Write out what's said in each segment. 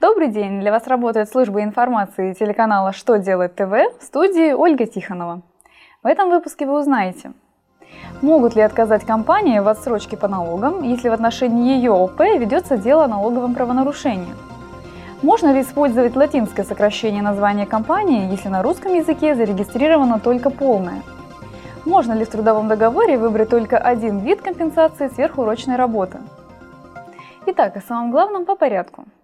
Добрый день! Для вас работает служба информации телеканала «Что делает ТВ» в студии Ольга Тихонова. В этом выпуске вы узнаете, могут ли отказать компании в отсрочке по налогам, если в отношении ее ОП ведется дело о налоговом правонарушении. Можно ли использовать латинское сокращение названия компании, если на русском языке зарегистрировано только полное? Можно ли в трудовом договоре выбрать только один вид компенсации сверхурочной работы? Итак, о самом главном по порядку –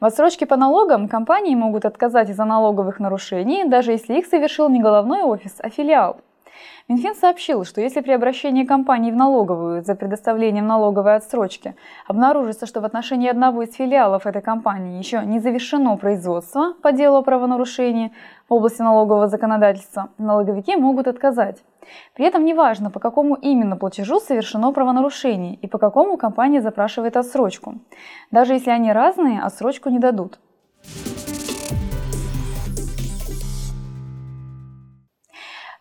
В отсрочке по налогам компании могут отказать из-за налоговых нарушений, даже если их совершил не головной офис, а филиал. Минфин сообщил, что если при обращении компании в налоговую за предоставлением налоговой отсрочки обнаружится, что в отношении одного из филиалов этой компании еще не завершено производство по делу о правонарушении в области налогового законодательства, налоговики могут отказать. При этом неважно, по какому именно платежу совершено правонарушение и по какому компания запрашивает отсрочку. Даже если они разные, отсрочку не дадут.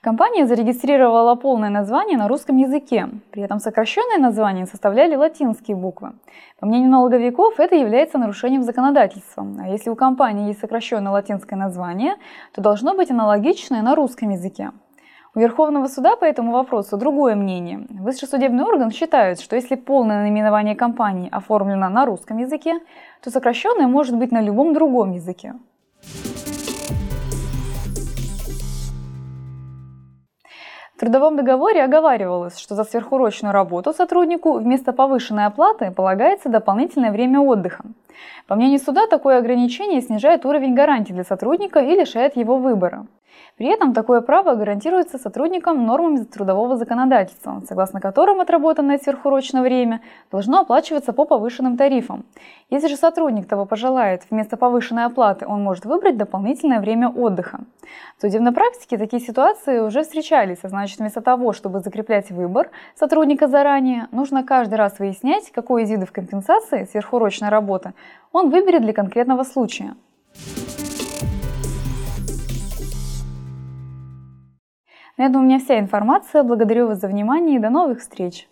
Компания зарегистрировала полное название на русском языке, при этом сокращенные названия составляли латинские буквы. По мнению налоговиков, это является нарушением законодательства. А если у компании есть сокращенное латинское название, то должно быть аналогичное на русском языке. У Верховного суда по этому вопросу другое мнение. Высший судебный орган считает, что если полное наименование компании оформлено на русском языке, то сокращенное может быть на любом другом языке. В трудовом договоре оговаривалось, что за сверхурочную работу сотруднику вместо повышенной оплаты полагается дополнительное время отдыха. По мнению суда, такое ограничение снижает уровень гарантий для сотрудника и лишает его выбора. При этом такое право гарантируется сотрудникам нормами трудового законодательства, согласно которым отработанное сверхурочное время должно оплачиваться по повышенным тарифам. Если же сотрудник того пожелает, вместо повышенной оплаты он может выбрать дополнительное время отдыха. В судебной практике такие ситуации уже встречались, а значит вместо того, чтобы закреплять выбор сотрудника заранее, нужно каждый раз выяснять, какой из видов компенсации сверхурочной работы он выберет для конкретного случая. На этом у меня вся информация. Благодарю вас за внимание и до новых встреч!